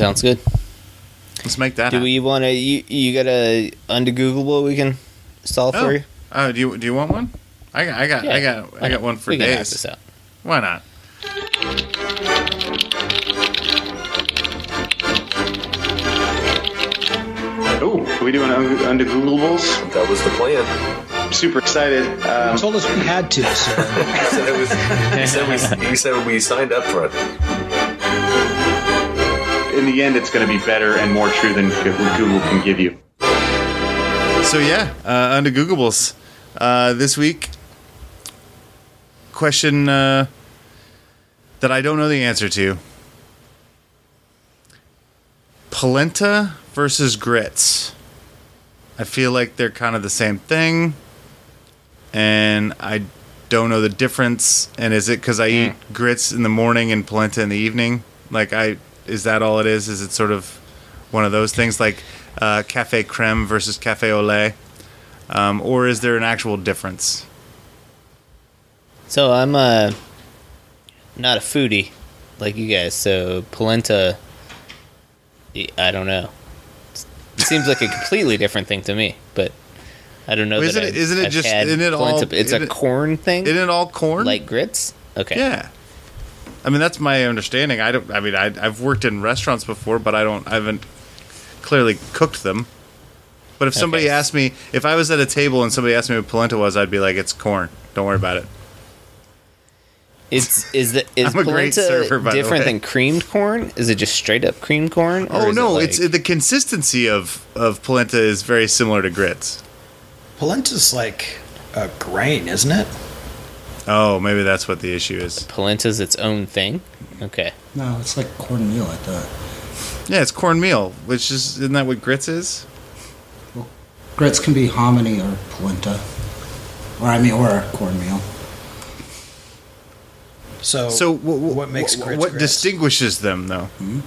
Sounds good. Let's make that. Do happen. we want to? You, you got a under Googleable we can solve Oh. for you? Oh, do you do you want one? I got I got I got I got one for we can knock days. this out. Why not? Oh, are we doing un- under Googleables? That was the plan. Super excited. Um, told us we had to, so He said, it was, he, said we, he said we signed up for it. In the end, it's going to be better and more true than Google can give you. So yeah, uh, under Googleables uh, this week. Question uh, that I don't know the answer to. Polenta versus grits. I feel like they're kind of the same thing, and I don't know the difference. And is it because I eat grits in the morning and polenta in the evening? Like I, is that all it is? Is it sort of one of those things like uh, cafe creme versus cafe au lait, um, or is there an actual difference? So I'm uh not a foodie like you guys. So polenta, I don't know. It seems like a completely different thing to me, but I don't know. Well, that isn't it- isn't it I've just- isn't it all- It's a it- corn thing, Isn't it all corn? like grits. Okay. yeah. I mean that's my understanding. I don't. I mean I, I've worked in restaurants before, but I don't. I haven't clearly cooked them. But if somebody Okay. asked me, if I was at a table and somebody asked me what polenta was, I'd be like, "It's corn. Don't worry about it." It's is the is I'm a great polenta server, by the different than creamed corn? Is it just straight up creamed corn? or Oh is it no, like- it's the consistency of of polenta is very similar to grits. polenta's like a grain, isn't it? Oh, maybe that's what the issue is. polenta's its own thing. Okay. No, it's like cornmeal, I thought. Yeah, it's cornmeal, which is isn't that what grits is? Grits can be hominy or polenta. Or, I mean, or cornmeal. So, So wh- wh- what makes wh- grits what grits? distinguishes them though? Hmm?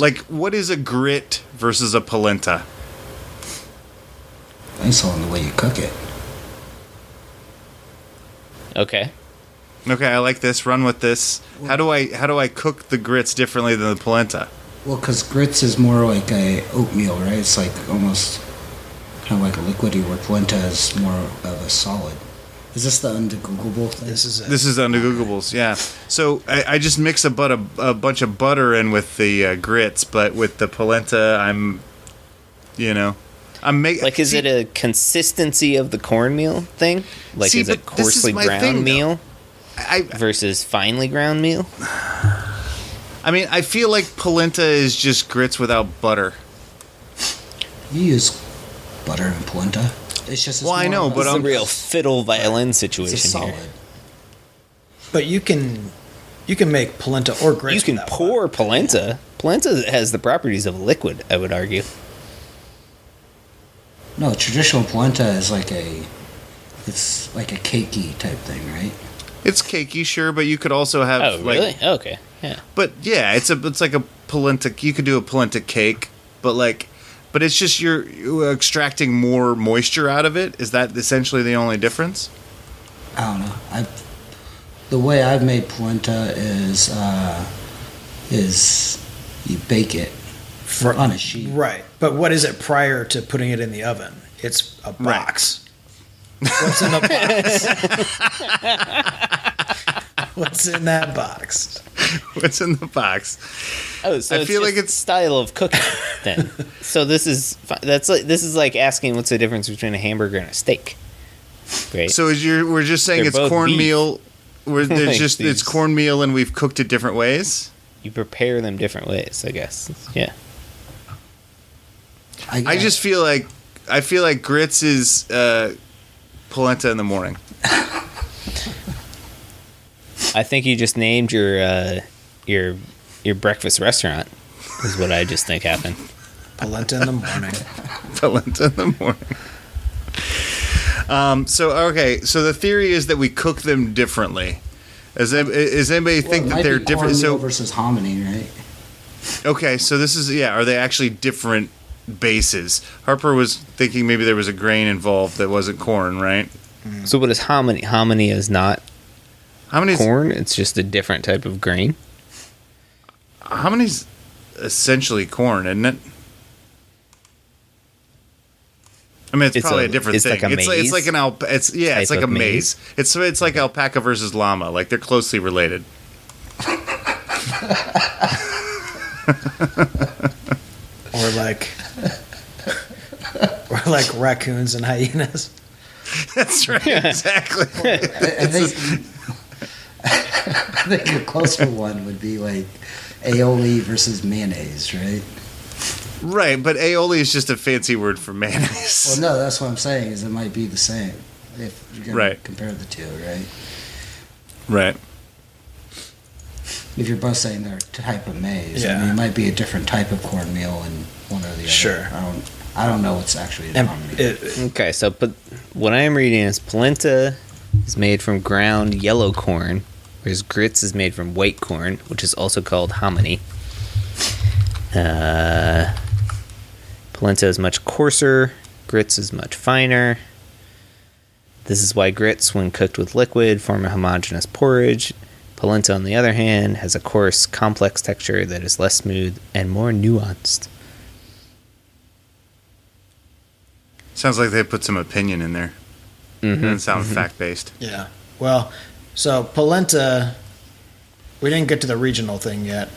Like what is a grit versus a polenta? It's all in the way you cook it. Okay. Okay, I like this. Run with this. How do I how do I cook the grits differently than the polenta? Well, because grits is more like a oatmeal, right? It's like almost kind of like a liquidy, where polenta is more of a solid. Is this the undegoogleable thing? this is it. This is under Googleables, yeah. So I, I just mix a, but a, a bunch of butter in with the uh, grits, but with the polenta, I'm, you know, I'm making Like, is it a consistency of the cornmeal thing? Like, See, is it but this is coarsely ground thing, meal I, versus finely ground meal? I mean, I feel like polenta is just grits without butter. You use butter and polenta. It's just. Well, I know, but It's a I'm- real fiddle violin it's a situation solid. here. but you can you can make polenta or grits. You can pour butter. polenta. Polenta has the properties of liquid, I would argue. No, traditional polenta is like a. It's like a cakey type thing, right? It's cakey, sure, but you could also have Oh, like, really? Okay. Yeah. But yeah, it's a it's like a polenta. You could do a polenta cake, but like, but it's just you're, you're extracting more moisture out of it. Is that essentially the only difference? I don't know. I. The way I've made polenta is uh, is you bake it For- on a sheet. Right. But what is it prior to putting it in the oven? It's a box. What's in the box? What's in that box? What's in the box? Oh, so I it's feel just like it's- style of cooking then. so this is that's like this is like asking what's the difference between a hamburger and a steak, Great. So is you we're just saying They're it's both cornmeal. We're there's Like just these- it's cornmeal and we've cooked it different ways. you prepare them different ways, I guess. Yeah. I just feel like I feel like grits is uh, polenta in the morning. I think you just named your uh, your your breakfast restaurant. Is what I just think happened. Polenta in the morning. polenta in the morning. Um, so okay, so the theory is that we cook them differently. Does, any- is anybody Well, think it that might they're be different? So versus hominy, right? okay, so this is yeah. Are they actually different bases? Harper was thinking maybe there was a grain involved that wasn't corn, right? Mm. So what is hominy? Hominy is not How many? corn. It's just a different type of grain. hominy's essentially corn, isn't it? I mean, it's, It's probably a- a, different it's thing. like a it's like it's like an alp. It's yeah, it's type like a of maize. It's it's like alpaca versus llama. Like they're closely related. Or like, or like raccoons and hyenas. That's right. Exactly. I, I think I think a closer one would be like aioli versus mayonnaise, right? right, but aioli is just a fancy word for mayonnaise. Well, no, that's what I'm saying. Is it might be the same if you're gonna Right. compare the two, right? Right. If you're both saying they're type of maize, I Yeah. mean, it might be a different type of cornmeal in one or the other. Sure. I don't. I don't know what's actually in it, Okay, so but what I am reading is polenta is made from ground yellow corn, whereas grits is made from white corn, which is also called hominy. Uh, polenta is much coarser, grits is much finer. This is why grits, when cooked with liquid, form a homogeneous porridge. Polenta, on the other hand, has a coarse, complex texture that is less smooth and more nuanced. Sounds like they put some opinion in there. Mm-hmm. Doesn't sound fact based. yeah. Well, so polenta. We didn't get to the regional thing yet,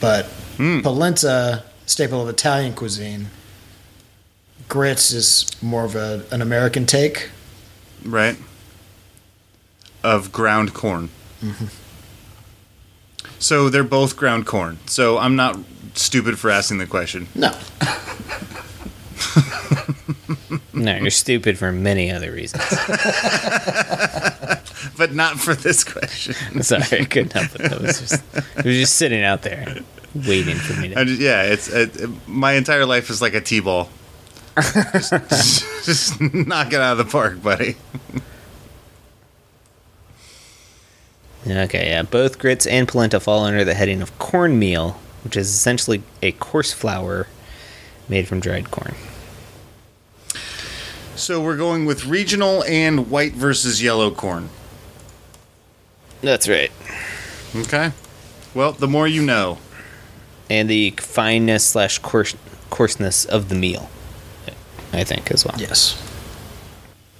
but Mm. polenta, staple of Italian cuisine. Grits is more of a, an American take. Right. Of ground corn. So they're both ground corn. So I'm not stupid for asking the question. No, No, you're stupid for many other reasons. But not for this question. Sorry, I couldn't help it. It was just, it was just sitting out there, waiting for me I to. just, yeah, it's it, my entire life is like a T-ball. just, just knock it out of the park, buddy. Okay, yeah. Both grits and polenta fall under the heading of cornmeal, which is essentially a coarse flour made from dried corn. So we're going with regional and white versus yellow corn. That's right. Okay. Well, the more you know. And the fineness slash coarse, coarseness of the meal, I think, as well. yes,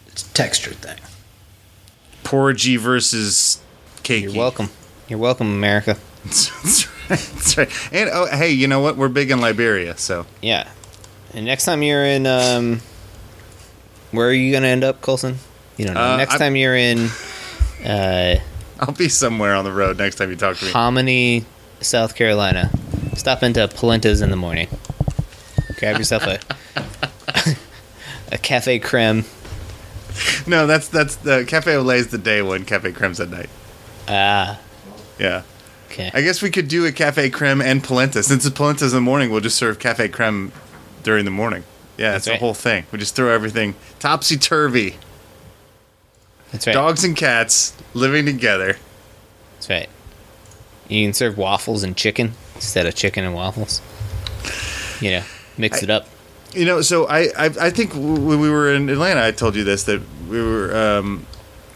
it's a texture thing. Porridgey versus cakey. You're welcome. You're welcome, America. That's right. That's right. And oh, hey, you know what? We're big in Liberia, so Yeah. And next time you're in, um, where are you gonna end up, Colson? You don't know. Uh, next I'm- time you're in, uh, I'll be somewhere on the road next time you talk to me. Hominy, South Carolina. Stop into Polenta's in the morning. Grab yourself a a cafe creme. No, that's that's the Cafe au lait is the day one, Cafe Creme's at night. Ah, Yeah. okay. I guess we could do a Cafe Creme and polenta. Since it's polenta's in the morning, we'll just serve Cafe Creme during the morning. Yeah, That's it's a whole thing. We just throw everything topsy turvy. That's right. Dogs and cats living together. That's right. You can serve waffles and chicken instead of chicken and waffles. You know, mix it up. You know, so I I, I think when we were in Atlanta, I told you this that we were. Um,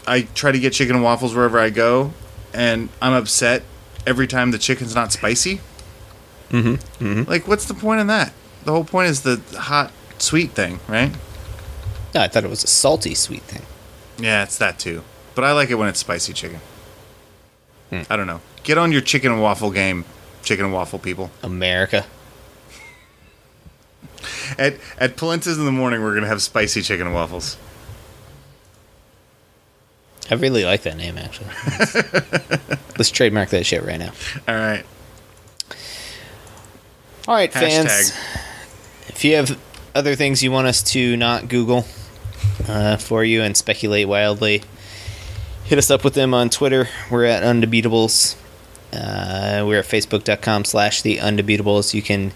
I try to get chicken and waffles wherever I go, and I'm upset every time the chicken's not spicy. Mm-hmm. Mm-hmm. Like, what's the point in that? The whole point is the hot sweet thing, right? No, I thought it was a salty sweet thing. Yeah, it's that too. But I like it when it's spicy chicken. Hmm. I don't know. Get on your chicken and waffle game, chicken and waffle people. America. At at Polenta's in the morning, we're gonna have spicy chicken and waffles. I really like that name actually. Let's, let's trademark that shit right now. All right. All right, fans. If you have other things you want us to not Google uh, for you and speculate wildly, hit us up with them on Twitter. We're at Undebeatables. Uh, we're at facebook.com slash the Undebeatables. You can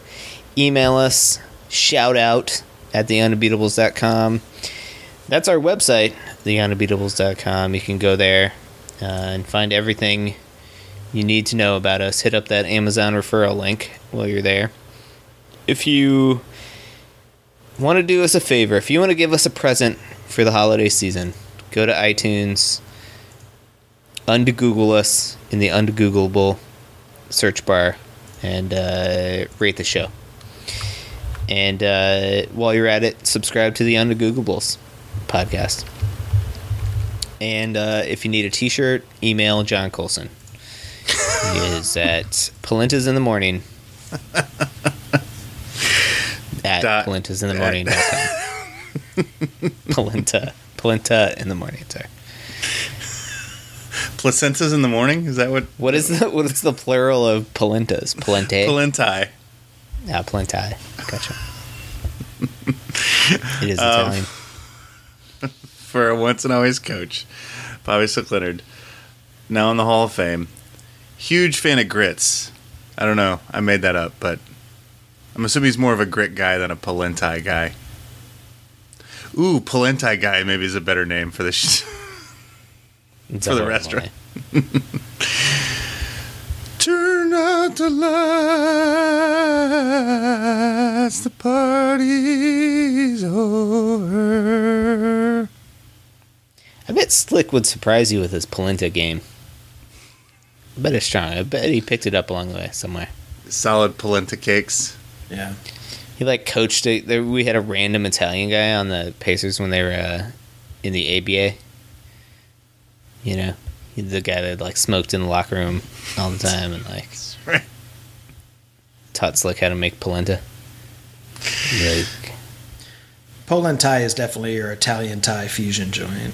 email us, shout out at theundebeatables.com. That's our website, theundebeatables.com. You can go there uh, and find everything you need to know about us. Hit up that Amazon referral link while you're there. If you want to do us a favor, if you want to give us a present for the holiday season, go to iTunes, undegoogle us in the undegoogleable search bar, and uh, rate the show. And uh, while you're at it, subscribe to the Ungoogleables podcast. And uh, if you need a T-shirt, email John Colson. he is at Palentas in the morning. at Dot- Palentas in the morning. Polenta. Polenta in the morning. Sorry. Placentas in the morning? Is that what? What is the what is the plural of polentas? Polente. Polenti. yeah, polenti. Gotcha. it is Um, Italian. For a once and always coach, Bobby Slick Leonard. Now in the Hall of Fame. Huge fan of grits. I don't know. I made that up, but I'm assuming he's more of a grit guy than a polenti guy. Ooh, polenti guy maybe is a better name for this. It's for the restaurant. Turn out the lights, the party's bet Slick would surprise you with his polenta game. I bet it's strong. I bet he picked it up along the way somewhere. Solid polenta cakes. Yeah. He like coached it. There, we had a random Italian guy on the Pacers when they were uh, in the ABA. You know, the guy that like smoked in the locker room all the time and like right. taught Slick how to make polenta. Like, Poland Thai is definitely your Italian Thai fusion joint.